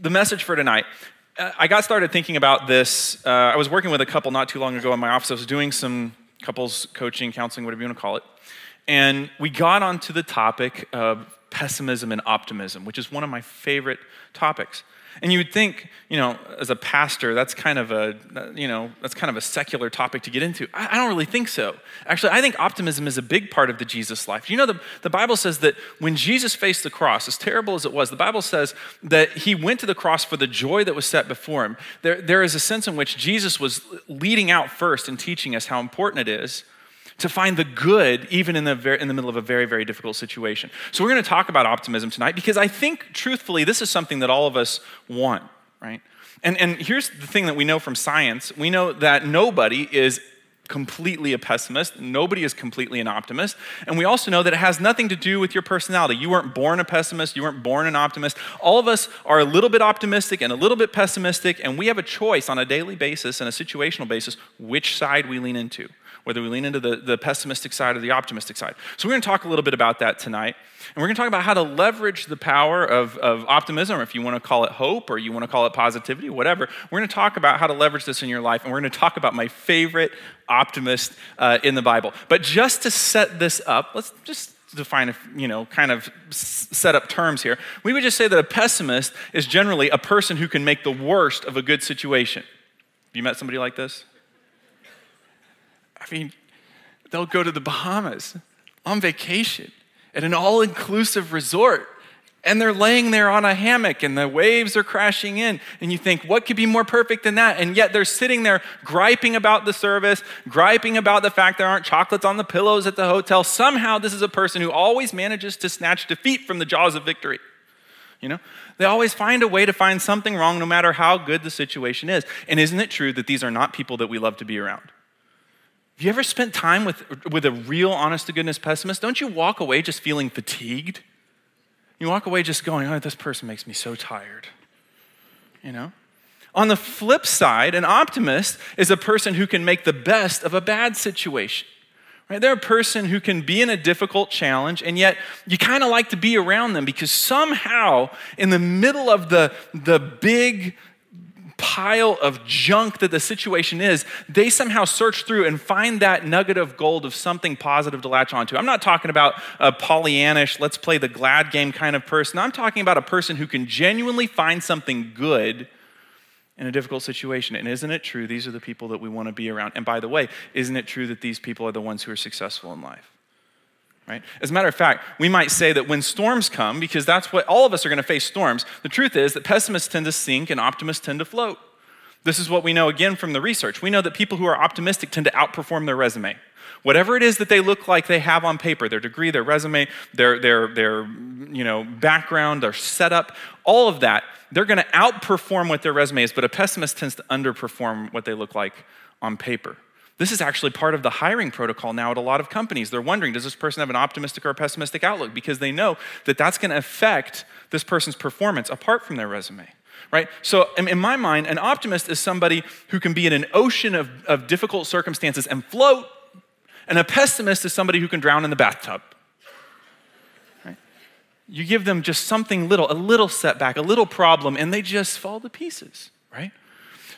the message for tonight. Uh, I got started thinking about this. Uh, I was working with a couple not too long ago in my office. I was doing some couples coaching, counseling, whatever you want to call it. And we got onto the topic of pessimism and optimism, which is one of my favorite topics. And you would think, you know, as a pastor, that's kind of a, you know, that's kind of a secular topic to get into. I, I, don't really think so. Actually, I think optimism is a big part of the Jesus life. You know, the, the Bible says that when Jesus faced the cross, as terrible as it was, the Bible says that he went to the cross for the joy that was set before him. There, there is a sense in which Jesus was leading out first and teaching us how important it is to find the good even in the, very, in the middle of a very, very difficult situation. So, we're going to talk about optimism tonight because I think, truthfully, this is something that all of us want, right? And, and here's the thing that we know from science we know that nobody is completely a pessimist. Nobody is completely an optimist. And we also know that it has nothing to do with your personality. You weren't born a pessimist, you weren't born an optimist. All of us are a little bit optimistic and a little bit pessimistic, and we have a choice on a daily basis and a situational basis which side we lean into whether we lean into the, the pessimistic side or the optimistic side. So, we're going to talk a little bit about that tonight. And we're going to talk about how to leverage the power of, of optimism, or if you want to call it hope, or you want to call it positivity, whatever. We're going to talk about how to leverage this in your life. And we're going to talk about my favorite optimist uh, in the Bible. But just to set this up, let's just define, you know, kind of set up terms here. We would just say that a pessimist is generally a person who can make the worst of a good situation. Have you met somebody like this? I mean, they'll go to the Bahamas on vacation at an all inclusive resort. And they're laying there on a hammock and the waves are crashing in. And you think, what could be more perfect than that? And yet they're sitting there griping about the service, griping about the fact there aren't chocolates on the pillows at the hotel. Somehow, this is a person who always manages to snatch defeat from the jaws of victory. You know, they always find a way to find something wrong no matter how good the situation is. And isn't it true that these are not people that we love to be around? Have you ever spent time with, with a real, honest to goodness pessimist? Don't you walk away just feeling fatigued? You walk away just going, oh, this person makes me so tired. You know? On the flip side, an optimist is a person who can make the best of a bad situation. Right? They're a person who can be in a difficult challenge, and yet you kind of like to be around them because somehow, in the middle of the, the big pile of junk that the situation is, they somehow search through and find that nugget of gold of something positive to latch onto. I'm not talking about a Pollyannish, let's play the glad game kind of person. I'm talking about a person who can genuinely find something good in a difficult situation. And isn't it true these are the people that we want to be around? And by the way, isn't it true that these people are the ones who are successful in life? Right? As a matter of fact, we might say that when storms come, because that's what all of us are going to face storms, the truth is that pessimists tend to sink and optimists tend to float. This is what we know again from the research. We know that people who are optimistic tend to outperform their resume. Whatever it is that they look like they have on paper, their degree, their resume, their, their, their you know, background, their setup, all of that, they're going to outperform what their resume is, but a pessimist tends to underperform what they look like on paper. This is actually part of the hiring protocol now at a lot of companies. They're wondering, does this person have an optimistic or a pessimistic outlook? Because they know that that's going to affect this person's performance apart from their resume. Right? So, in my mind, an optimist is somebody who can be in an ocean of, of difficult circumstances and float, and a pessimist is somebody who can drown in the bathtub. Right? You give them just something little, a little setback, a little problem, and they just fall to pieces, right?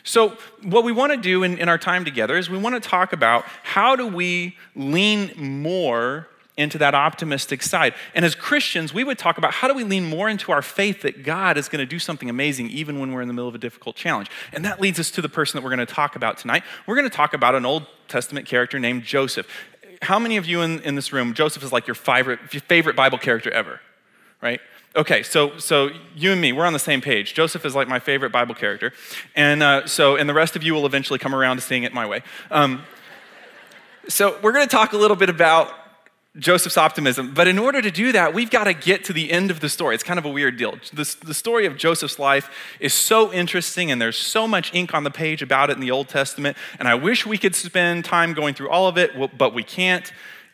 So, what we want to do in, in our time together is we want to talk about how do we lean more into that optimistic side. And as Christians, we would talk about how do we lean more into our faith that God is going to do something amazing even when we're in the middle of a difficult challenge. And that leads us to the person that we're going to talk about tonight. We're going to talk about an Old Testament character named Joseph. How many of you in, in this room, Joseph is like your favorite, your favorite Bible character ever, right? Okay, so so you and me, we're on the same page. Joseph is like my favorite Bible character, and uh, so and the rest of you will eventually come around to seeing it my way. Um, so we're going to talk a little bit about Joseph's optimism, but in order to do that, we've got to get to the end of the story. It's kind of a weird deal. The, the story of Joseph's life is so interesting, and there's so much ink on the page about it in the Old Testament. And I wish we could spend time going through all of it, but we can't.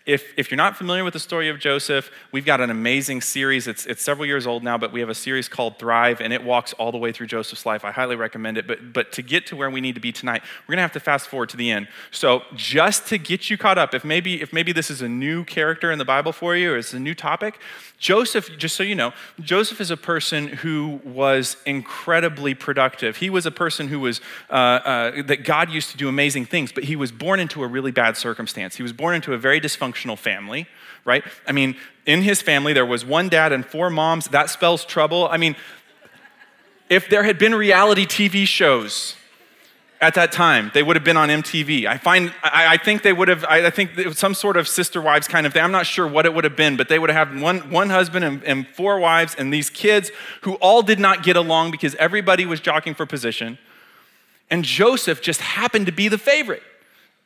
If, if you're not familiar with the story of Joseph, we've got an amazing series. It's, it's several years old now, but we have a series called Thrive, and it walks all the way through Joseph's life. I highly recommend it. But, but to get to where we need to be tonight, we're going to have to fast forward to the end. So, just to get you caught up, if maybe, if maybe this is a new character in the Bible for you or it's a new topic, Joseph, just so you know, Joseph is a person who was incredibly productive. He was a person who was, uh, uh, that God used to do amazing things, but he was born into a really bad circumstance. He was born into a very dysfunctional family, right? I mean, in his family, there was one dad and four moms. That spells trouble. I mean, if there had been reality TV shows, at that time. They would have been on MTV. I find, I, I think they would have, I, I think it was some sort of sister wives kind of thing. I'm not sure what it would have been, but they would have had one, one husband and, and four wives and these kids who all did not get along because everybody was jockeying for position. And Joseph just happened to be the favorite.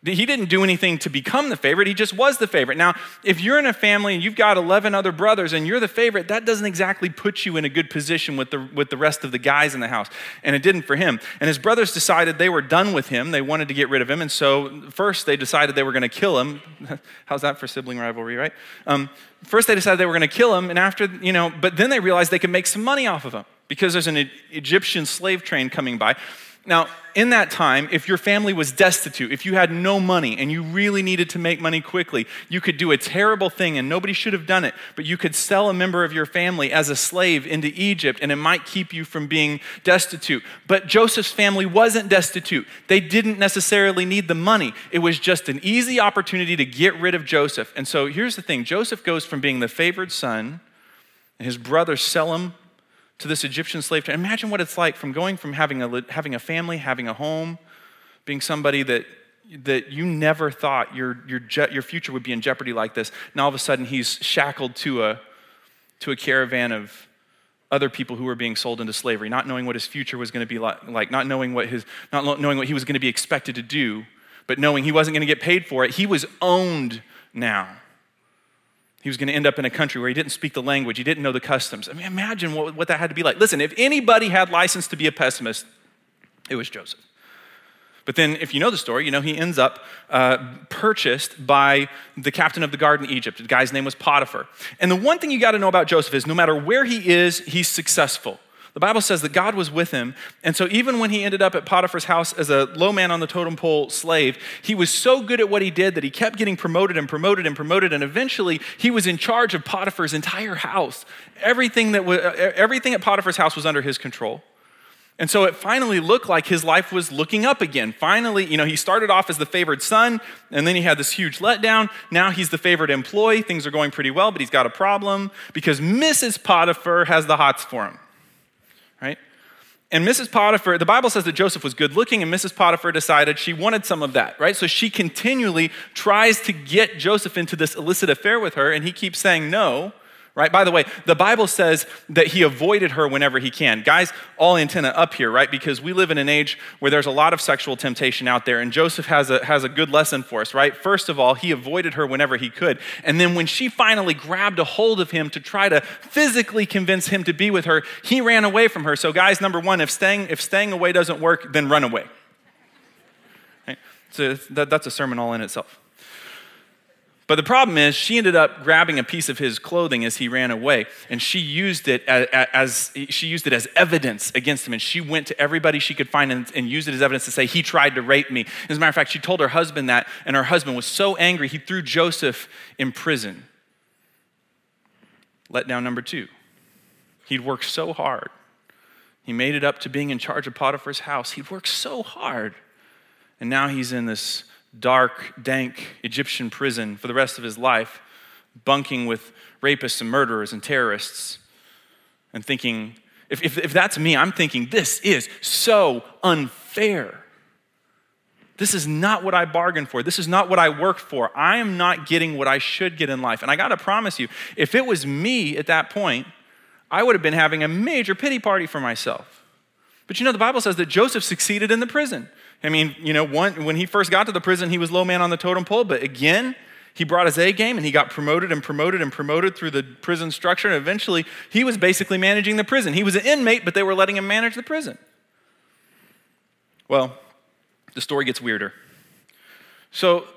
He didn't do anything to become the favorite, he just was the favorite. Now, if you're in a family and you've got 11 other brothers and you're the favorite, that doesn't exactly put you in a good position with the, with the rest of the guys in the house. And it didn't for him. And his brothers decided they were done with him, they wanted to get rid of him. And so, first, they decided they were going to kill him. How's that for sibling rivalry, right? Um, first, they decided they were going to kill him, and after, you know, but then they realized they could make some money off of him because there's an Egyptian slave train coming by. Now, in that time, if your family was destitute, if you had no money and you really needed to make money quickly, you could do a terrible thing and nobody should have done it, but you could sell a member of your family as a slave into Egypt and it might keep you from being destitute. But Joseph's family wasn't destitute. They didn't necessarily need the money. It was just an easy opportunity to get rid of Joseph. And so here's the thing Joseph goes from being the favored son, and his brothers sell him to this Egyptian slave trade. Imagine what it's like from going from having a, having a family, having a home, being somebody that, that you never thought your, your, je- your future would be in jeopardy like this. Now all of a sudden he's shackled to a, to a caravan of other people who were being sold into slavery, not knowing what his future was going to be like, not knowing what, his, not knowing what he was going to be expected to do, but knowing he wasn't going to get paid for it. He was owned now. He was going to end up in a country where he didn't speak the language, he didn't know the customs. I mean, imagine what, what that had to be like. Listen, if anybody had license to be a pessimist, it was Joseph. But then, if you know the story, you know he ends up uh, purchased by the captain of the guard in Egypt. The guy's name was Potiphar. And the one thing you got to know about Joseph is no matter where he is, he's successful. The Bible says that God was with him. And so, even when he ended up at Potiphar's house as a low man on the totem pole slave, he was so good at what he did that he kept getting promoted and promoted and promoted. And eventually, he was in charge of Potiphar's entire house. Everything, that was, everything at Potiphar's house was under his control. And so it finally looked like his life was looking up again. Finally, you know, he started off as the favored son, and then he had this huge letdown. Now he's the favored employee. Things are going pretty well, but he's got a problem because Mrs. Potiphar has the hots for him? And Mrs. Potiphar, the Bible says that Joseph was good looking, and Mrs. Potiphar decided she wanted some of that, right? So she continually tries to get Joseph into this illicit affair with her, and he keeps saying no right? By the way, the Bible says that he avoided her whenever he can. Guys, all antenna up here, right? Because we live in an age where there's a lot of sexual temptation out there, and Joseph has a, has a good lesson for us, right? First of all, he avoided her whenever he could. And then when she finally grabbed a hold of him to try to physically convince him to be with her, he ran away from her. So, guys, number one, if staying, if staying away doesn't work, then run away. Right? So that, that's a sermon all in itself. But the problem is, she ended up grabbing a piece of his clothing as he ran away, and she used it as, as she used it as evidence against him. And she went to everybody she could find and, and, used it as evidence to say he tried to rape me. As a matter of fact, she told her husband that, and her husband was so angry he threw Joseph in prison. Letdown number two. He'd worked so hard. He made it up to being in charge of Potiphar's house. He'd worked so hard, and now he's in this dark, dank Egyptian prison for the rest of his life, bunking with rapists and murderers and terrorists, and thinking, if, if, if that's me, I'm thinking, this is so unfair. This is not what I bargained for. This is not what I worked for. I am not getting what I should get in life. And I got to promise you, if it was me at that point, I would have been having a major pity party for myself. But you know, the Bible says that Joseph succeeded in the prison. I mean, you know, one, when he first got to the prison, he was low man on the totem pole, but again, he brought his A game and he got promoted and promoted and promoted through the prison structure. And eventually, he was basically managing the prison. He was an inmate, but they were letting him manage the prison. Well, the story gets weirder. So,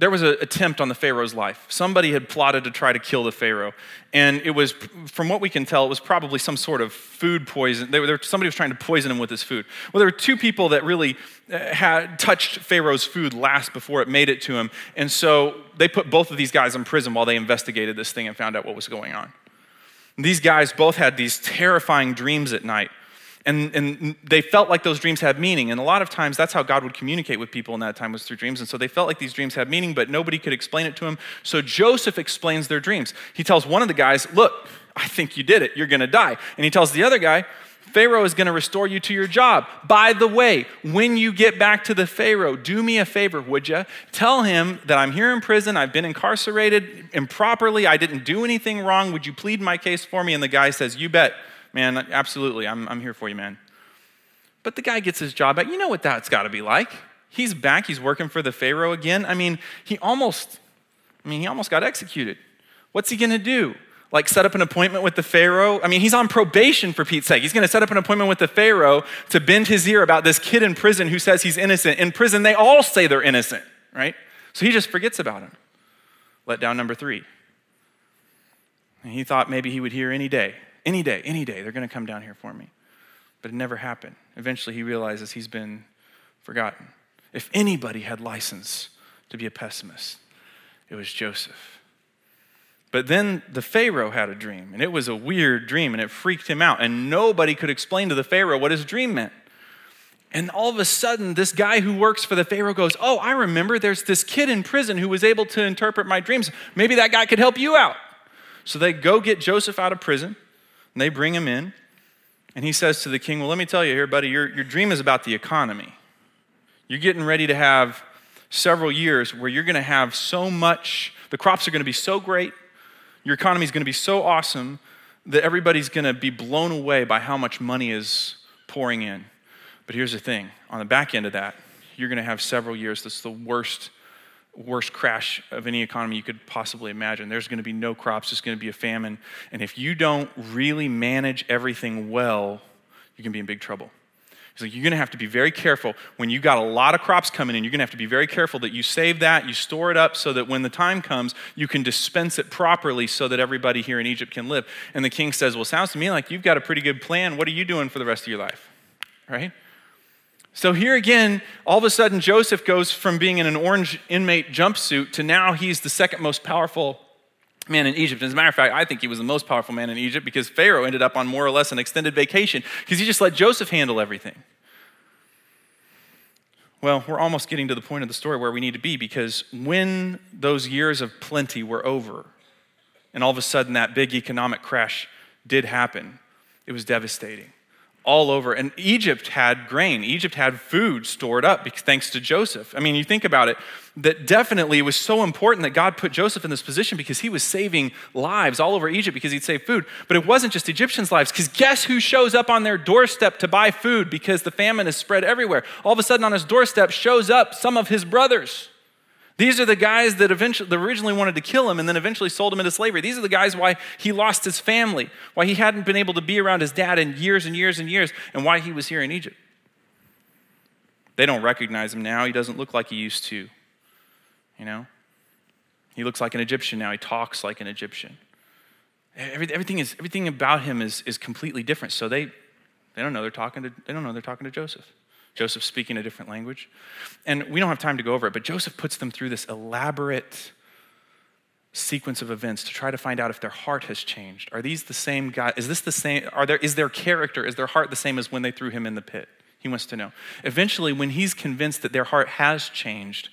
there was an attempt on the Pharaoh's life. Somebody had plotted to try to kill the Pharaoh. And it was, from what we can tell, it was probably some sort of food poison. Were, somebody was trying to poison him with his food. Well, there were two people that really uh, had touched Pharaoh's food last before it made it to him. And so they put both of these guys in prison while they investigated this thing and found out what was going on. And these guys both had these terrifying dreams at night and, and they felt like those dreams had meaning. And a lot of times that's how God would communicate with people in that time was through dreams. And so they felt like these dreams had meaning, but nobody could explain it to them. So Joseph explains their dreams. He tells one of the guys, Look, I think you did it. You're going to die. And he tells the other guy, Pharaoh is going to restore you to your job. By the way, when you get back to the Pharaoh, do me a favor, would you? Tell him that I'm here in prison. I've been incarcerated improperly. I didn't do anything wrong. Would you plead my case for me? And the guy says, You bet man, absolutely, I'm, I'm here for you, man. But the guy gets his job back. You know what that's got to be like. He's back, he's working for the Pharaoh again. I mean, he almost, I mean, he almost got executed. What's he gonna do? Like set up an appointment with the Pharaoh? I mean, he's on probation for Pete's sake. He's gonna set up an appointment with the Pharaoh to bend his ear about this kid in prison who says he's innocent. In prison, they all say they're innocent, right? So he just forgets about him. Let down number three. And he thought maybe he would hear any day any day, any day, they're going to come down here for me. But it never happened. Eventually, he realizes he's been forgotten. If anybody had license to be a pessimist, it was Joseph. But then the Pharaoh had a dream, and it was a weird dream, and it freaked him out. And nobody could explain to the Pharaoh what his dream meant. And all of a sudden, this guy who works for the Pharaoh goes, Oh, I remember there's this kid in prison who was able to interpret my dreams. Maybe that guy could help you out. So they go get Joseph out of prison. And they bring him in, and he says to the king, Well, let me tell you here, buddy, your, your dream is about the economy. You're getting ready to have several years where you're going to have so much, the crops are going to be so great, your economy is going to be so awesome that everybody's going to be blown away by how much money is pouring in. But here's the thing on the back end of that, you're going to have several years that's the worst worst crash of any economy you could possibly imagine. There's going to be no crops, there's going to be a famine. And if you don't really manage everything well, you can be in big trouble. So you're going to have to be very careful when you got a lot of crops coming in. You're going to have to be very careful that you save that, you store it up so that when the time comes, you can dispense it properly so that everybody here in Egypt can live. And the king says, "Well, sounds to me like you've got a pretty good plan. What are you doing for the rest of your life?" Right? So here again, all of a sudden, Joseph goes from being in an orange inmate jumpsuit to now he's the second most powerful man in Egypt. As a matter of fact, I think he was the most powerful man in Egypt because Pharaoh ended up on more or less an extended vacation because he just let Joseph handle everything. Well, we're almost getting to the point of the story where we need to be because when those years of plenty were over, and all of a sudden that big economic crash did happen, it was devastating all over. And Egypt had grain, Egypt had food stored up thanks to Joseph. I mean, you think about it, that definitely it was so important that God put Joseph in this position because he was saving lives all over Egypt because he'd save food. But it wasn't just Egyptians' lives, because guess who shows up on their doorstep to buy food because the famine is spread everywhere? All of a sudden, on his doorstep shows up some of his brothers. These are the guys that, eventually, that originally wanted to kill him and then eventually sold him into slavery. These are the guys why he lost his family, why he hadn't been able to be around his dad in years and years and years, and why he was here in Egypt. They don't recognize him now. He doesn't look like he used to. You know? He looks like an Egyptian now. He talks like an Egyptian. Everything, is, everything about him is, is completely different. So they, they don't know they're talking to, they don't know they're talking to Joseph. Joseph speaking a different language. And we don't have time to go over it, but Joseph puts them through this elaborate sequence of events to try to find out if their heart has changed. Are these the same guy? Is this the same? Are there, is their character, is their heart the same as when they threw him in the pit? He wants to know. Eventually, when he's convinced that their heart has changed,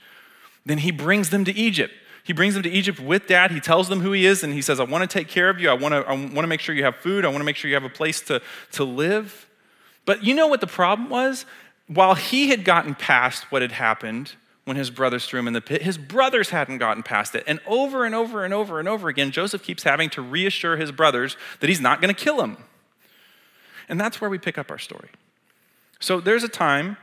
then he brings them to Egypt. He brings them to Egypt with dad. He tells them who he is, and he says, I want to take care of you. I want to, I want to make sure you have food. I want to make sure you have a place to, to live. But you know what the problem was? While he had gotten past what had happened when his brothers threw him in the pit, his brothers hadn't gotten past it. And over and over and over and over again, Joseph keeps having to reassure his brothers that he's not going to kill them. And that's where we pick up our story. So there's a time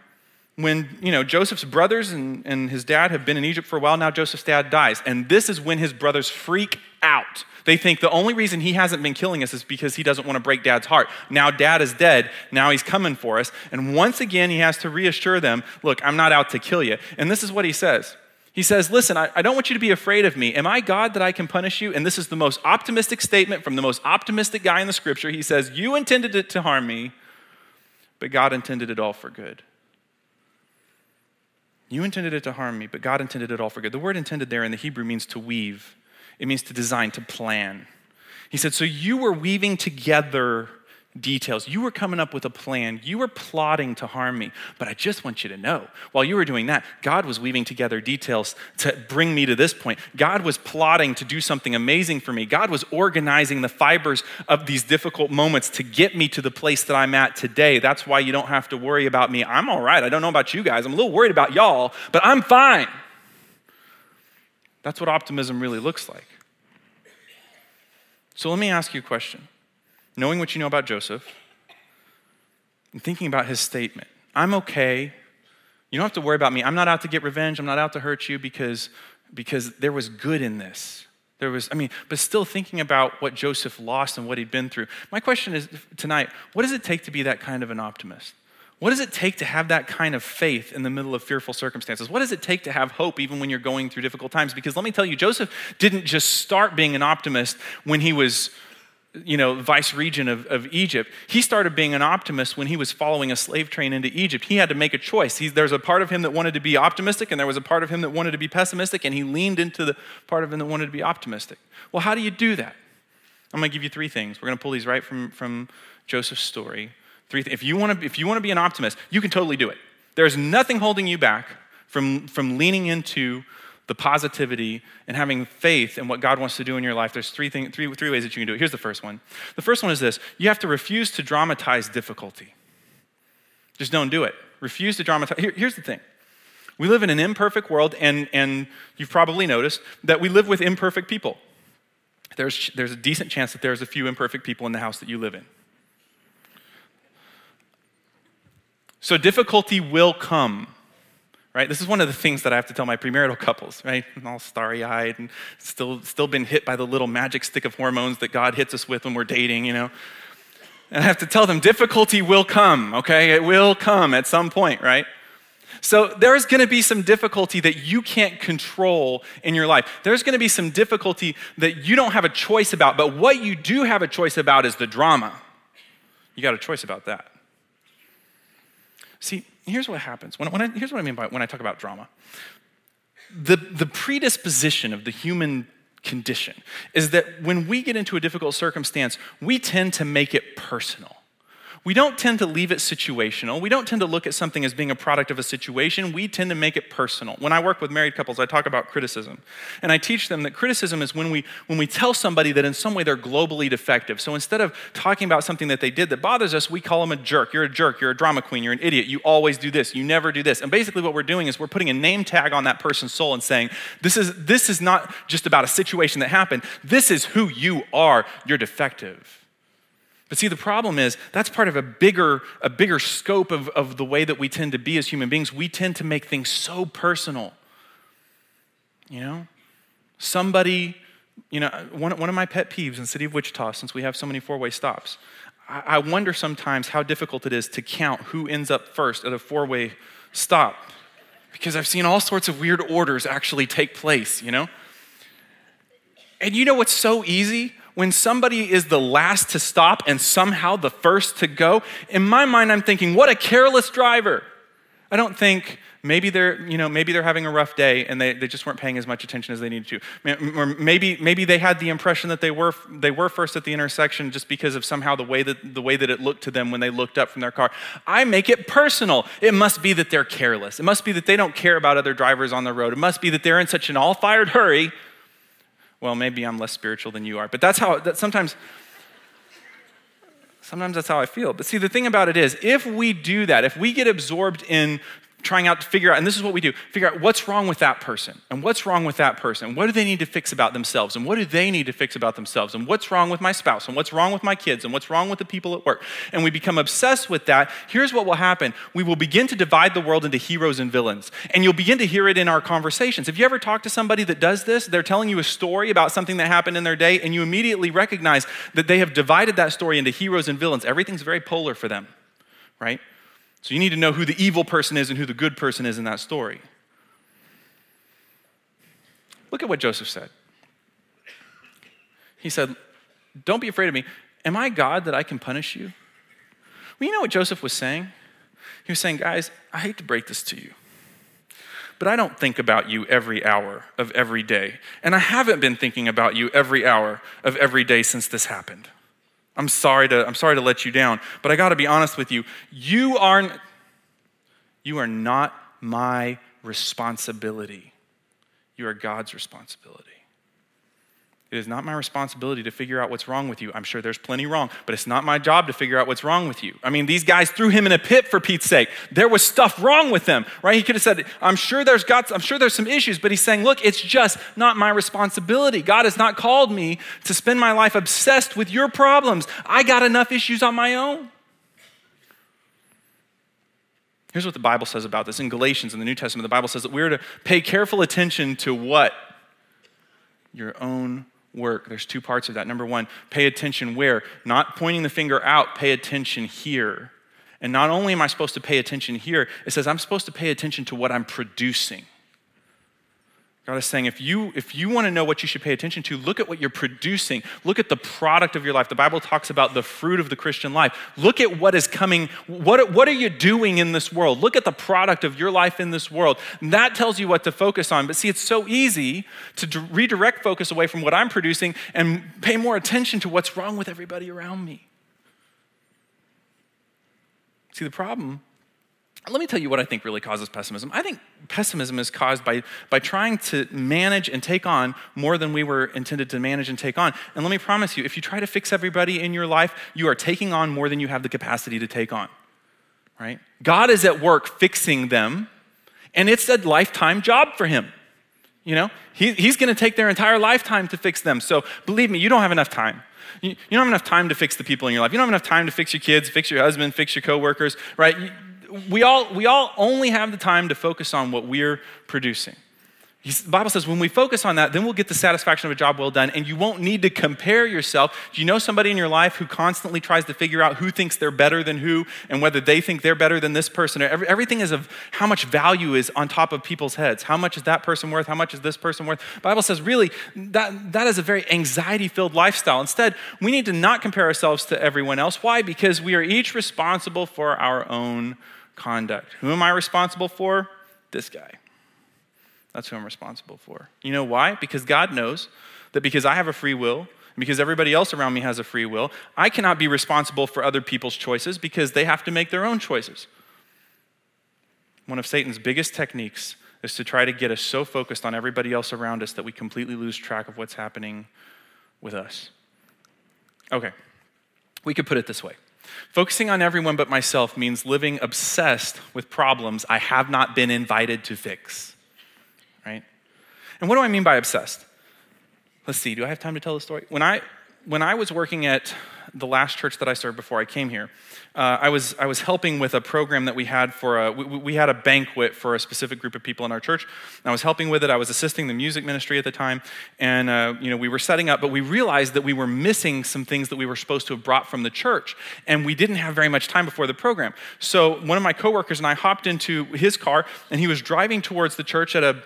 when you know joseph's brothers and, and his dad have been in egypt for a while now joseph's dad dies and this is when his brothers freak out they think the only reason he hasn't been killing us is because he doesn't want to break dad's heart now dad is dead now he's coming for us and once again he has to reassure them look i'm not out to kill you and this is what he says He says, Listen, I, I, don't want you to be afraid of me. Am I God that I can punish you? And this is the most optimistic statement from the most optimistic guy in the scripture. He says, You intended it to harm me, but God intended it all for good. You intended it to harm me, but God intended it all for good. The word intended there in the Hebrew means to weave, it means to design, to plan. He said, So you were weaving together details. You were coming up with a plan. You were plotting to harm me. But I just want you to know, while you were doing that, God was weaving together details to bring me to this point. God was plotting to do something amazing for me. God was organizing the fibers of these difficult moments to get me to the place that I'm at today. That's why you don't have to worry about me. I'm all right. I don't know about you guys. I'm a little worried about y'all, but I'm fine. That's what optimism really looks like. So let me ask you a question knowing what you know about Joseph and thinking about his statement I'm okay. You don't have to worry about me. I'm not out to get revenge. I'm not out to hurt you because, because there was good in this. There was, I mean, but still thinking about what Joseph lost and what he'd been through. My question is tonight what does it take to be that kind of an optimist? What does it take to have that kind of faith in the middle of fearful circumstances? What does it take to have hope even when you're going through difficult times? Because let me tell you, Joseph didn't just start being an optimist when he was you know, vice regent of, of Egypt, he started being an optimist when he was following a slave train into Egypt. He had to make a choice. He, there's a part of him that wanted to be optimistic, and there was a part of him that wanted to be pessimistic, and he leaned into the part of him that wanted to be optimistic. Well, how do you do that? I'm going to give you three things. We're going to pull these right from, from Joseph's story. Three th- if, you want to, if you want to be an optimist, you can totally do it. There's nothing holding you back from, from leaning into the positivity and having faith in what God wants to do in your life, there's three, thing, three, three ways that you can do it. Here's the first one. The first one is this you have to refuse to dramatize difficulty. Just don't do it. Refuse to dramatize. Here, here's the thing we live in an imperfect world, and, and you've probably noticed that we live with imperfect people. There's, there's a decent chance that there's a few imperfect people in the house that you live in. So difficulty will come right? This is one of the things that I have to tell my premarital couples, right? I'm all starry-eyed and still, still been hit by the little magic stick of hormones that God hits us with when we're dating, you know. And I have to tell them difficulty will come, okay? It will come at some point, right? So there's going to be some difficulty that you can't control in your life. There's going to be some difficulty that you don't have a choice about, but what you do have a choice about is the drama. You got a choice about that. See, here's what happens. When, when I, here's what I mean by when I talk about drama. The, the predisposition of the human condition is that when we get into a difficult circumstance, we tend to make it personal we don't tend to leave it situational. We don't tend to look at something as being a product of a situation. We tend to make it personal. When I work with married couples, I talk about criticism. And I teach them that criticism is when we, when we tell somebody that in some way they're globally defective. So instead of talking about something that they did that bothers us, we call them a jerk. You're a jerk. You're a drama queen. You're an idiot. You always do this. You never do this. And basically, what we're doing is we're putting a name tag on that person's soul and saying, this is, this is not just about a situation that happened. This is who you are. You're defective. But see, the problem is that's part of a bigger, a bigger scope of, of the way that we tend to be as human beings. We tend to make things so personal. You know? Somebody, you know, one, one of my pet peeves in the city of Wichita, since we have so many four way stops, I, I wonder sometimes how difficult it is to count who ends up first at a four way stop. Because I've seen all sorts of weird orders actually take place, you know? And you know what's so easy? When somebody is the last to stop and somehow the first to go, in my mind, I'm thinking, what a careless driver. I don't think maybe they're, you know, maybe they're having a rough day and they, they just weren't paying as much attention as they needed to. Or maybe, maybe they had the impression that they were, they were first at the intersection just because of somehow the way, that, the way that it looked to them when they looked up from their car. I make it personal. It must be that they're careless. It must be that they don't care about other drivers on the road. It must be that they're in such an all fired hurry well, maybe I'm less spiritual than you are. But that's how, that sometimes, sometimes that's how I feel. But see, the thing about it is, if we do that, if we get absorbed in trying out to figure out, and this is what we do figure out what's wrong with that person, and what's wrong with that person. What do they need to fix about themselves, and what do they need to fix about themselves, and what's wrong with my spouse, and what's wrong with my kids, and what's wrong with the people at work. And we become obsessed with that. Here's what will happen we will begin to divide the world into heroes and villains. And you'll begin to hear it in our conversations. Have you ever talked to somebody that does this? They're telling you a story about something that happened in their day, and you immediately recognize that they have divided that story into heroes and villains. Everything's very polar for them, right? So you need to know who the evil person is and who the good person is in that story. Look at what Joseph said. He said, Don't be afraid of me. Am I God that I can punish you? Well, you know what Joseph was saying? He was saying, Guys, I hate to break this to you, but I don't think about you every hour of every day. And I haven't been thinking about you every hour of every day since this happened. I'm sorry to, I'm sorry to let you down, but I got to be honest with you. You are, you are not my responsibility. You are God's responsibility. It is not my responsibility to figure out what's wrong with you. I'm sure there's plenty wrong, but it's not my job to figure out what's wrong with you. I mean, these guys threw him in a pit for Pete's sake. There was stuff wrong with them, right? He could have said, "I'm sure there's got I'm sure there's some issues," but he's saying, "Look, it's just not my responsibility. God has not called me to spend my life obsessed with your problems. I got enough issues on my own." Here's what the Bible says about this. In Galatians in the New Testament, the Bible says that we're to pay careful attention to what? Your own work. There's two parts of that. Number one, pay attention where? Not pointing the finger out, pay attention here. And not only am I supposed to pay attention here, it says I'm supposed to pay attention to what I'm producing. God is saying, if you, if you want to know what you should pay attention to, look at what you're producing. Look at the product of your life. The Bible talks about the fruit of the Christian life. Look at what is coming. What, what are you doing in this world? Look at the product of your life in this world. And that tells you what to focus on. But see, it's so easy to redirect focus away from what I'm producing and pay more attention to what's wrong with everybody around me. See, the problem let me tell you what I think really causes pessimism. I think pessimism is caused by, by trying to manage and take on more than we were intended to manage and take on. And let me promise you, if you try to fix everybody in your life, you are taking on more than you have the capacity to take on. Right? God is at work fixing them, and it's a lifetime job for him. You know, he, he's going to take their entire lifetime to fix them. So believe me, you don't have enough time. You, you don't have enough time to fix the people in your life. You don't have enough time to fix your kids, fix your husband, fix your coworkers, right? We all, we all only have the time to focus on what we're producing. The Bible says when we focus on that, then we'll get the satisfaction of a job well done, and you won't need to compare yourself. Do you know somebody in your life who constantly tries to figure out who thinks they're better than who and whether they think they're better than this person? Everything is of how much value is on top of people's heads. How much is that person worth? How much is this person worth? The Bible says really that, that is a very anxiety filled lifestyle. Instead, we need to not compare ourselves to everyone else. Why? Because we are each responsible for our own conduct. Who am I responsible for? This guy. That's who I'm responsible for. You know why? Because God knows that because I have a free will, because everybody else around me has a free will, I cannot be responsible for other people's choices because they have to make their own choices. One of Satan's biggest techniques is to try to get us so focused on everybody else around us that we completely lose track of what's happening with us. Okay, we could put it this way Focusing on everyone but myself means living obsessed with problems I have not been invited to fix. And what do I mean by obsessed? Let's see, do I have time to tell the story? When I when I was working at the last church that I served before I came here, uh, I, was, I was helping with a program that we had for a, we, we, had a banquet for a specific group of people in our church. I was helping with it. I was assisting the music ministry at the time. And, uh, you know, we were setting up, but we realized that we were missing some things that we were supposed to have brought from the church. And we didn't have very much time before the program. So one of my coworkers and I hopped into his car, and he was driving towards the church at a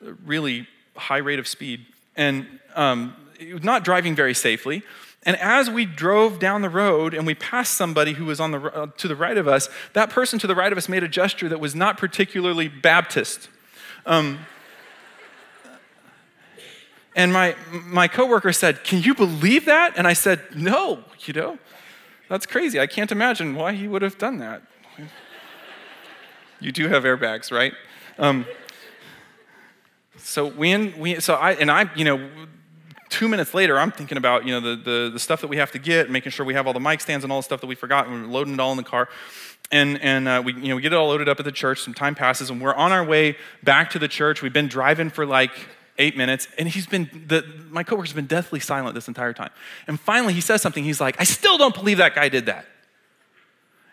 really high rate of speed. And um, not driving very safely. And as we drove down the road and we passed somebody who was on the, uh, to the right of us, that person to the right of us made a gesture that was not particularly Baptist. Um, and my, my coworker said, Can you believe that? And I said, No, you know, that's crazy. I can't imagine why he would have done that. you do have airbags, right? Um, so we, we so I and I, you know, two minutes later, I'm thinking about you know the, the, the, stuff that we have to get, making sure we have all the mic stands and all the stuff that we forgot, and we're loading it all in the car. And, and uh, we, you know, we get it all loaded up at the church. Some time passes, and we're on our way back to the church. We've been driving for like eight minutes, and he's been the, my coworker's been deathly silent this entire time. And finally, he says something. He's like, "I still don't believe that guy did that."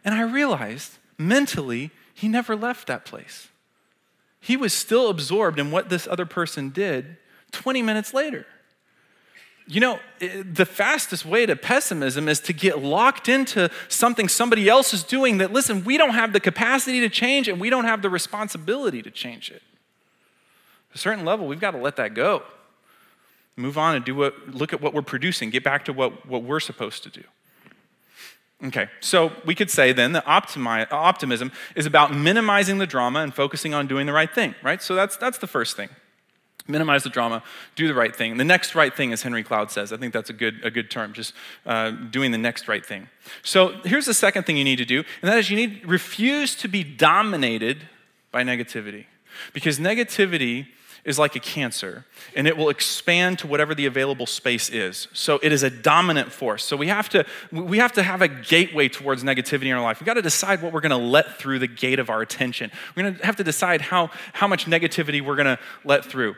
And I realized mentally he never left that place. He was still absorbed in what this other person did 20 minutes later. You know, the fastest way to pessimism is to get locked into something somebody else is doing that, listen, we don't have the capacity to change and we don't have the responsibility to change it. a certain level, we've got to let that go. Move on and do what, look at what we're producing, get back to what, what we're supposed to do. Okay, so we could say then that optimi- optimism is about minimizing the drama and focusing on doing the right thing, right? So that's, that's the first thing. Minimize the drama, do the right thing. The next right thing, as Henry Cloud says, I think that's a good, a good term, just uh, doing the next right thing. So here's the second thing you need to do, and that is you need refuse to be dominated by negativity. Because negativity is like a cancer, and it will expand to whatever the available space is. So it is a dominant force. So we have to, we have, to have a gateway towards negativity in our life. We've got to decide what we're going to let through the gate of our attention. We're going to have to decide how, how much negativity we're going to let through.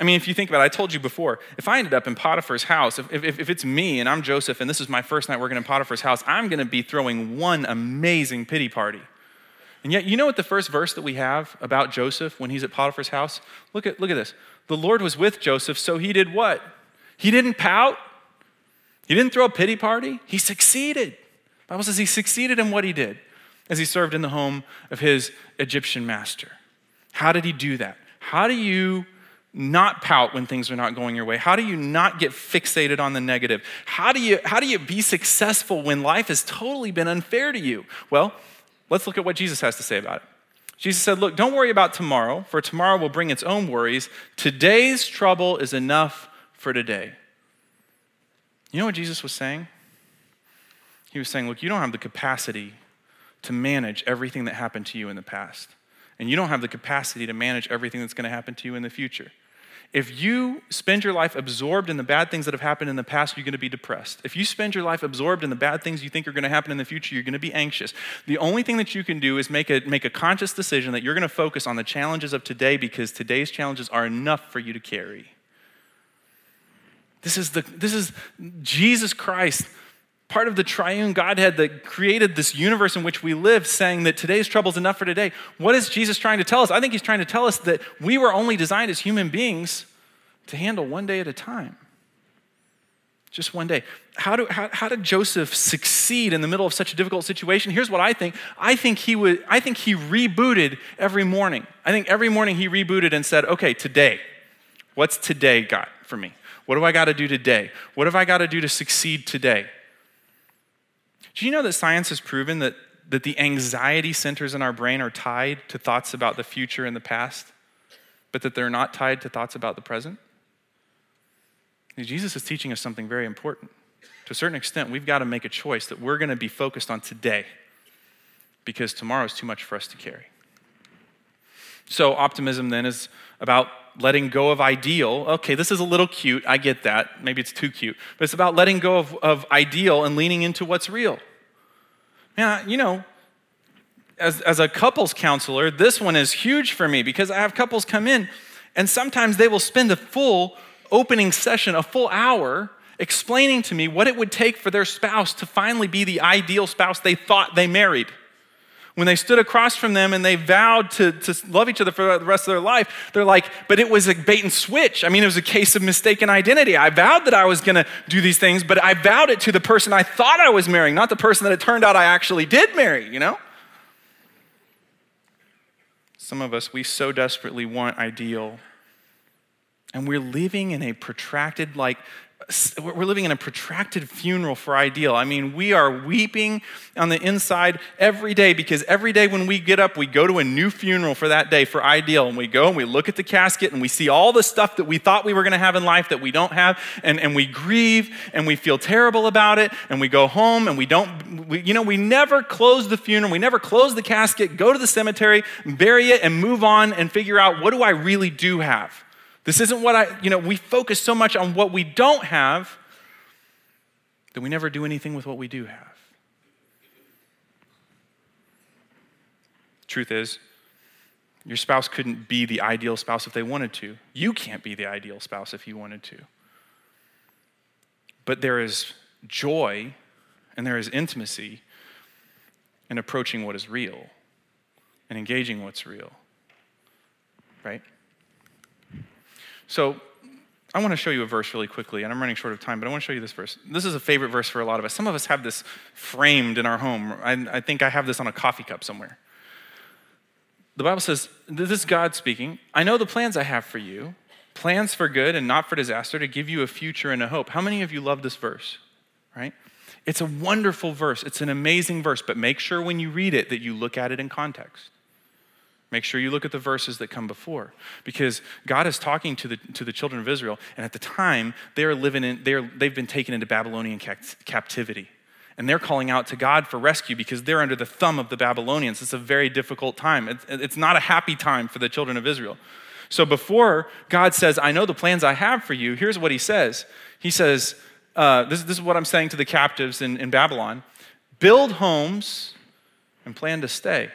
I mean, if you think about it, I told you before, if I ended up in Potiphar's house, if, if, if it's me and I'm Joseph and this is my first night working in Potiphar's house, I'm going to be throwing one amazing pity party. And yet, you know what the first verse that we have about Joseph when he's at Potiphar's house? Look at, look at this. The Lord was with Joseph, so he did what? He didn't pout. He didn't throw a pity party. He succeeded. The Bible says he succeeded in what he did as he served in the home of his Egyptian master. How did he do that? How do you not pout when things are not going your way? How do you not get fixated on the negative? How do you, how do you be successful when life has totally been unfair to you? Well, Let's look at what Jesus has to say about it. Jesus said, Look, don't worry about tomorrow, for tomorrow will bring its own worries. Today's trouble is enough for today. You know what Jesus was saying? He was saying, Look, you don't have the capacity to manage everything that happened to you in the past. And you don't have the capacity to manage everything that's going to happen to you in the future. If you spend your life absorbed in the bad things that have happened in the past, you're going to be depressed. If you spend your life absorbed in the bad things you think are going to happen in the future, you're going to be anxious. The only thing that you can do is make a, make a conscious decision that you're going to focus on the challenges of today because today's challenges are enough for you to carry. This is, the, this is Jesus Christ part of the triune Godhead that created this universe in which we live, saying that today's trouble is enough for today. What is Jesus trying to tell us? I think he's trying to tell us that we were only designed as human beings to handle one day at a time. Just one day. How, do, how, how did Joseph succeed in the middle of such a difficult situation? Here's what I think. I think he would, I think he rebooted every morning. I think every morning he rebooted and said, okay, today, what's today got for me? What do I got to do today? What have I got to do to succeed today? Do you know that science has proven that, that the anxiety centers in our brain are tied to thoughts about the future and the past, but that they're not tied to thoughts about the present? Jesus is teaching us something very important. To a certain extent, we've got to make a choice that we're going to be focused on today because tomorrow is too much for us to carry. So, optimism then is about letting go of ideal. Okay, this is a little cute. I get that. Maybe it's too cute. But it's about letting go of, of ideal and leaning into what's real. Yeah, you know, as, as a couples counselor, this one is huge for me because I have couples come in and sometimes they will spend a full opening session, a full hour, explaining to me what it would take for their spouse to finally be the ideal spouse they thought they married when they stood across from them and they vowed to, to love each other for the rest of their life, they're like, but it was a bait and switch. I mean, it was a case of mistaken identity. I vowed that I was going to do these things, but I vowed it to the person I thought I was marrying, not the person that it turned out I actually did marry, you know? Some of us, we so desperately want ideal. And we're living in a protracted, like, we're living in a protracted funeral for ideal. I mean, we are weeping on the inside every day because every day when we get up, we go to a new funeral for that day for ideal. And we go and we look at the casket and we see all the stuff that we thought we were going to have in life that we don't have. And, and we grieve and we feel terrible about it. And we go home and we don't, we, you know, we never close the funeral. We never close the casket, go to the cemetery, bury it, and move on and figure out what do I really do have? This isn't what I, you know, we focus so much on what we don't have that we never do anything with what we do have. Truth is, your spouse couldn't be the ideal spouse if they wanted to. You can't be the ideal spouse if you wanted to. But there is joy and there is intimacy in approaching what is real and engaging what's real. Right? So I want to show you a verse really quickly, and I'm running short of time, but I want to show you this verse. This is a favorite verse for a lot of us. Some of us have this framed in our home. I, I think I have this on a coffee cup somewhere. the Bible says, this is God speaking. I know the plans I have for you plans for good and not for disaster to give you a future and a hope. How many of you love this verse? Right? It's a wonderful verse. It's an amazing verse, but make sure when you read it that you look at it in context. Make sure you look at the verses that come before. Because God is talking to the, to the children of Israel, and at the time, they are living in, they are, they've been taken into Babylonian captivity. And they're calling out to God for rescue because they're under the thumb of the Babylonians. It's a very difficult time. It's, it's not a happy time for the children of Israel. So before God says, I know the plans I have for you, here's what he says. He says, uh, this, this, is what I'm saying to the captives in, in Babylon build homes and plan to stay.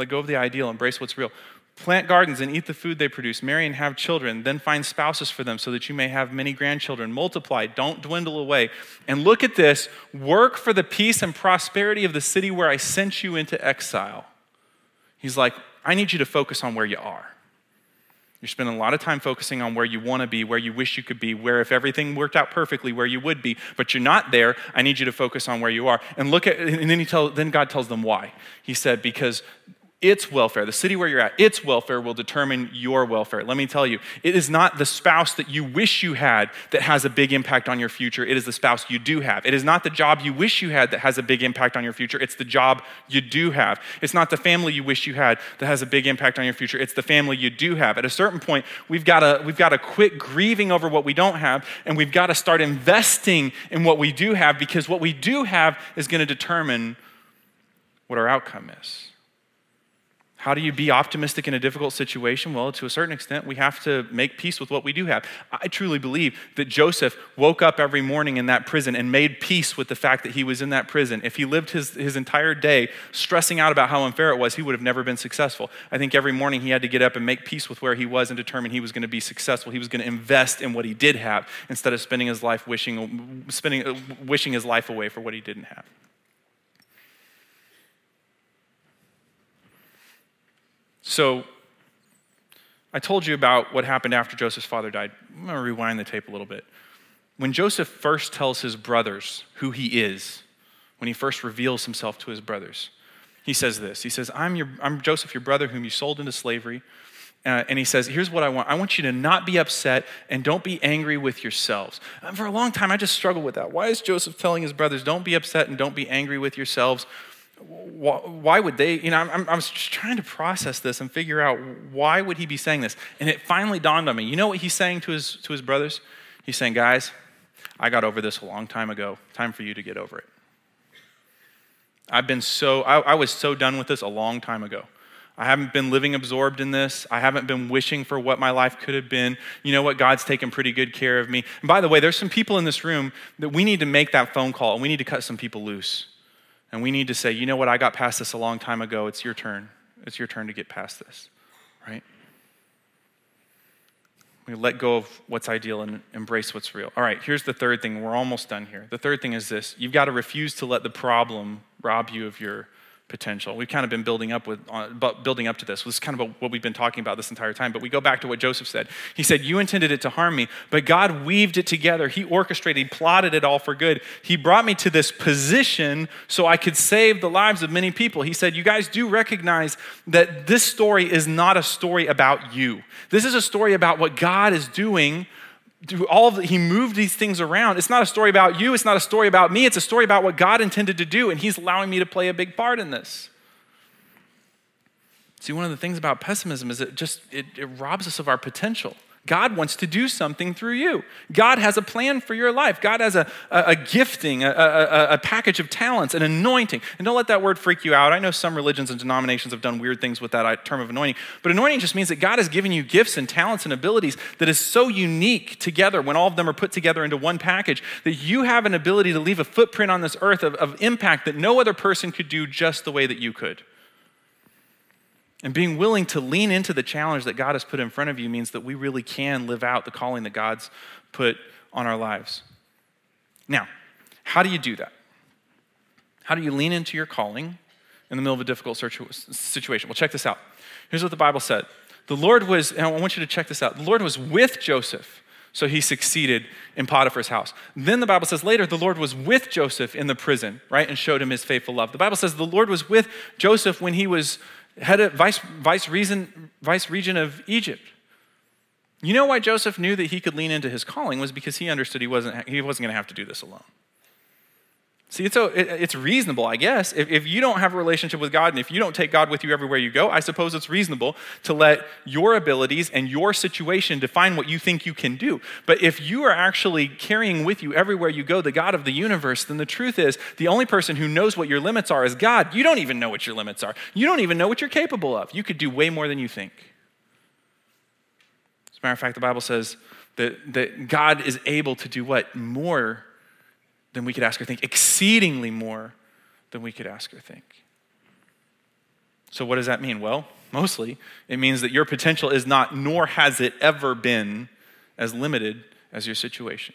Let go of the ideal, embrace what's real. Plant gardens and eat the food they produce. Marry and have children. Then find spouses for them so that you may have many grandchildren. Multiply, don't dwindle away. And look at this work for the peace and prosperity of the city where I sent you into exile. He's like, I need you to focus on where you are. You're spending a lot of time focusing on where you want to be, where you wish you could be, where if everything worked out perfectly, where you would be, but you're not there. I need you to focus on where you are. And look at, and then he tell, then God tells them why. He said, because its welfare, the city where you're at, its welfare will determine your welfare. Let me tell you, it is not the spouse that you wish you had that has a big impact on your future. It is the spouse you do have. It is not the job you wish you had that has a big impact on your future. It's the job you do have. It's not the family you wish you had that has a big impact on your future. It's the family you do have. At a certain point, we've got to, we've got to quit grieving over what we don't have, and we've got to start investing in what we do have because what we do have is going to determine what our outcome is. How do you be optimistic in a difficult situation? Well, to a certain extent, we have to make peace with what we do have. I truly believe that Joseph woke up every morning in that prison and made peace with the fact that he was in that prison. If he lived his, his entire day stressing out about how unfair it was, he would have never been successful. I think every morning he had to get up and make peace with where he was and determine he was going to be successful. He was going to invest in what he did have instead of spending his life wishing, spending, wishing his life away for what he didn't have. So, I told you about what happened after Joseph's father died. I'm going to rewind the tape a little bit. When Joseph first tells his brothers who he is, when he first reveals himself to his brothers, he says this He says, I'm, your, I'm Joseph, your brother, whom you sold into slavery. Uh, and he says, Here's what I want. I want you to not be upset and don't be angry with yourselves. And for a long time, I just struggled with that. Why is Joseph telling his brothers, Don't be upset and don't be angry with yourselves? Why would they you know I'm, i trying to process this and figure out why would he be saying this and it finally dawned on me you know what he's saying to his to his brothers he's saying guys i got over this a long time ago time for you to get over it i've been so I, I was so done with this a long time ago I haven't been living absorbed in this. I haven't been wishing for what my life could have been. You know what? God's taken pretty good care of me. And by the way, there's some people in this room that we need to make that phone call and we need to cut some people loose. And we need to say, you know what, I got past this a long time ago. It's your turn. It's your turn to get past this, right? We let go of what's ideal and embrace what's real. All right, here's the third thing. We're almost done here. The third thing is this you've got to refuse to let the problem rob you of your potential. We've kind of been building up with uh, building up to this. This is kind of what we've been talking about this entire time. But we go back to what Joseph said. He said, "You intended it to harm me, but God weaved it together. He orchestrated, he plotted it all for good. He brought me to this position so I could save the lives of many people." He said, "You guys do recognize that this story is not a story about you. This is a story about what God is doing." All the, he moved these things around. It's not a story about you, it's not a story about me, it's a story about what God intended to do, and he's allowing me to play a big part in this. See, one of the things about pessimism is it just it, it robs us of our potential. God wants to do something through you. God has a plan for your life. God has a, a, a gifting, a, a, a, package of talents, an anointing. And don't let that word freak you out. I know some religions and denominations have done weird things with that uh, term of anointing, but anointing just means that God has given you gifts and talents and abilities that is so unique together when all of them are put together into one package that you have an ability to leave a footprint on this earth of, of impact that no other person could do just the way that you could. And being willing to lean into the challenge that God has put in front of you means that we really can live out the calling that God's put on our lives. Now, how do you do that? How do you lean into your calling in the middle of a difficult situation? Well, check this out. Here's what the Bible said The Lord was, and I want you to check this out the Lord was with Joseph So he succeeded in Potiphar's house. Then the Bible says later the Lord was with Joseph in the prison, right, and showed him his faithful love. The Bible says the Lord was with Joseph when he was head of vice, vice, reason, vice regent of Egypt. You know why Joseph knew that he could lean into his calling was because he understood he wasn't, he wasn't going to have to do this alone. See, it's, a, it's reasonable, I guess. If, if you don't have a relationship with God and if you don't take God with you everywhere you go, I suppose it's reasonable to let your abilities and your situation define what you think you can do. But if you are actually carrying with you everywhere you go the God of the universe, then the truth is the only person who knows what your limits are is God. You don't even know what your limits are, you don't even know what you're capable of. You could do way more than you think. As a matter of fact, the Bible says that, that God is able to do what? More than we could ask or think, exceedingly more than we could ask or think. So, what does that mean? Well, mostly it means that your potential is not, nor has it ever been, as limited as your situation.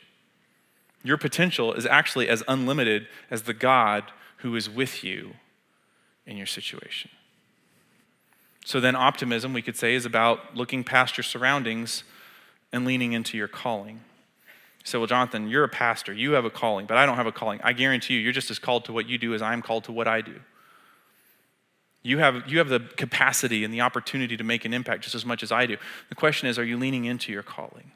Your potential is actually as unlimited as the God who is with you in your situation. So, then optimism, we could say, is about looking past your surroundings and leaning into your calling. Say, Well, Jonathan, you're a pastor. You have a calling, but I don't have a calling. I guarantee you, you're just as called to what you do as I'm called to what I do. You have, you have the capacity and the opportunity to make an impact just as much as I do. The question is, are you leaning into your calling?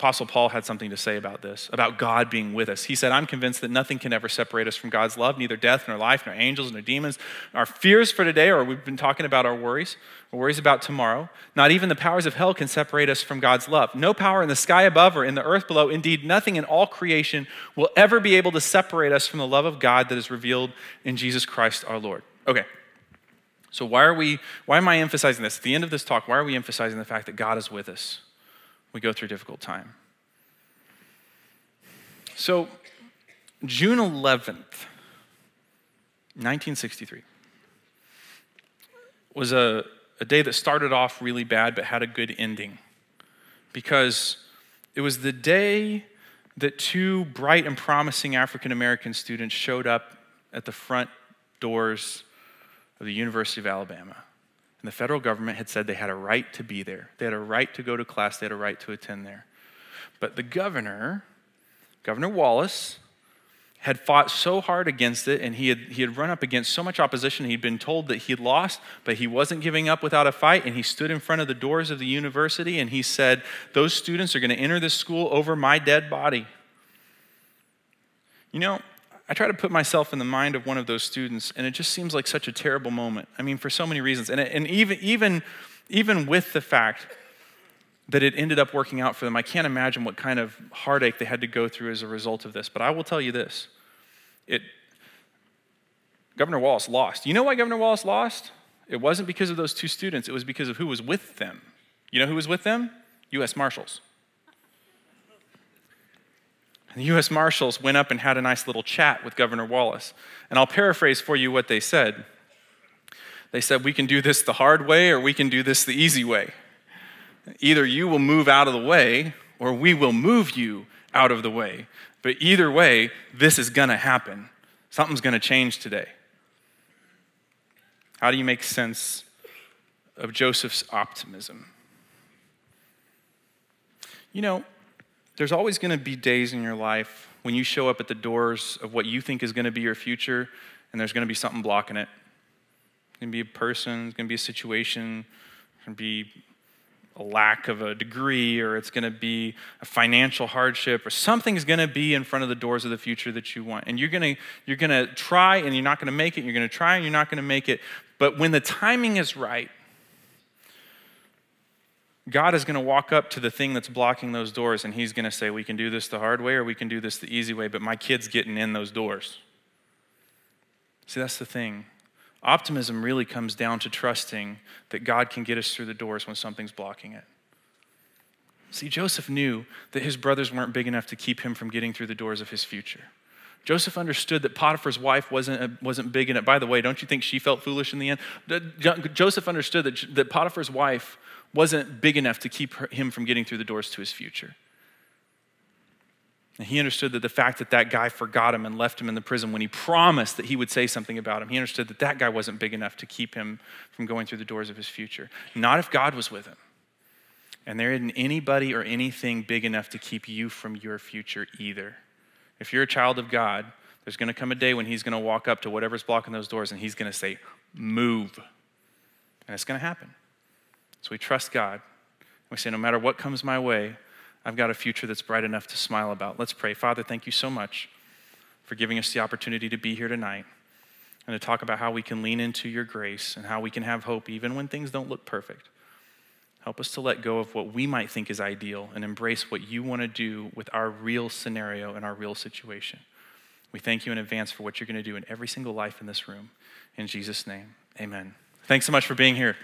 Apostle Paul had something to say about this, about God being with us. He said, I'm convinced that nothing can ever separate us from God's love, neither death nor life, nor angels nor demons. Our fears for today, or we've been talking about our worries, or worries about tomorrow. Not even the powers of hell can separate us from God's love. No power in the sky above or in the earth below, indeed, nothing in all creation will ever be able to separate us from the love of God that is revealed in Jesus Christ our Lord. Okay. So why are we why am I emphasizing this? At the end of this talk, why are we emphasizing the fact that God is with us? We go through difficult time. So, June 11th, 1963, was a, a day that started off really bad but had a good ending because it was the day that two bright and promising African American students showed up at the front doors of the University of Alabama. And the federal government had said they had a right to be there. They had a right to go to class, they had a right to attend there. But the governor, Governor Wallace, had fought so hard against it and he had, he had run up against so much opposition. He'd been told that he'd lost, but he wasn't giving up without a fight. And he stood in front of the doors of the university and he said, Those students are going to enter this school over my dead body. You know, I try to put myself in the mind of one of those students, and it just seems like such a terrible moment. I mean, for so many reasons. And, and even, even, even with the fact that it ended up working out for them, I can't imagine what kind of heartache they had to go through as a result of this. But I will tell you this it, Governor Wallace lost. You know why Governor Wallace lost? It wasn't because of those two students, it was because of who was with them. You know who was with them? U.S. Marshals. And the U.S. Marshals went up and had a nice little chat with Governor Wallace. And I'll paraphrase for you what they said. They said, We can do this the hard way or we can do this the easy way. Either you will move out of the way or we will move you out of the way. But either way, this is going to happen. Something's going to change today. How do you make sense of Joseph's optimism? You know, there's always going to be days in your life when you show up at the doors of what you think is going to be your future, and there's going to be something blocking it. It's going to be a person, it's going to be a situation, it's going to be a lack of a degree, or it's going to be a financial hardship, or something's going to be in front of the doors of the future that you want. And you're going to, you're going to try, and you're not going to make it. You're going to try, and you're not going to make it. But when the timing is right, God is going to walk up to the thing that's blocking those doors and he's going to say, We can do this the hard way or we can do this the easy way, but my kid's getting in those doors. See, that's the thing. Optimism really comes down to trusting that God can get us through the doors when something's blocking it. See, Joseph knew that his brothers weren't big enough to keep him from getting through the doors of his future. Joseph understood that Potiphar's wife wasn't, wasn't big in it. By the way, don't you think she felt foolish in the end? Joseph understood that, that Potiphar's wife wasn't big enough to keep him from getting through the doors to his future. And he understood that the fact that that guy forgot him and left him in the prison when he promised that he would say something about him, he understood that that guy wasn't big enough to keep him from going through the doors of his future. Not if God was with him. And there isn't anybody or anything big enough to keep you from your future either. If you're a child of God, there's going to come a day when He's going to walk up to whatever's blocking those doors and He's going to say, Move. And it's going to happen. So we trust God. We say, No matter what comes my way, I've got a future that's bright enough to smile about. Let's pray. Father, thank you so much for giving us the opportunity to be here tonight and to talk about how we can lean into your grace and how we can have hope even when things don't look perfect. Help us to let go of what we might think is ideal and embrace what you want to do with our real scenario and our real situation. We thank you in advance for what you're going to do in every single life in this room. In Jesus' name, amen. Thanks so much for being here.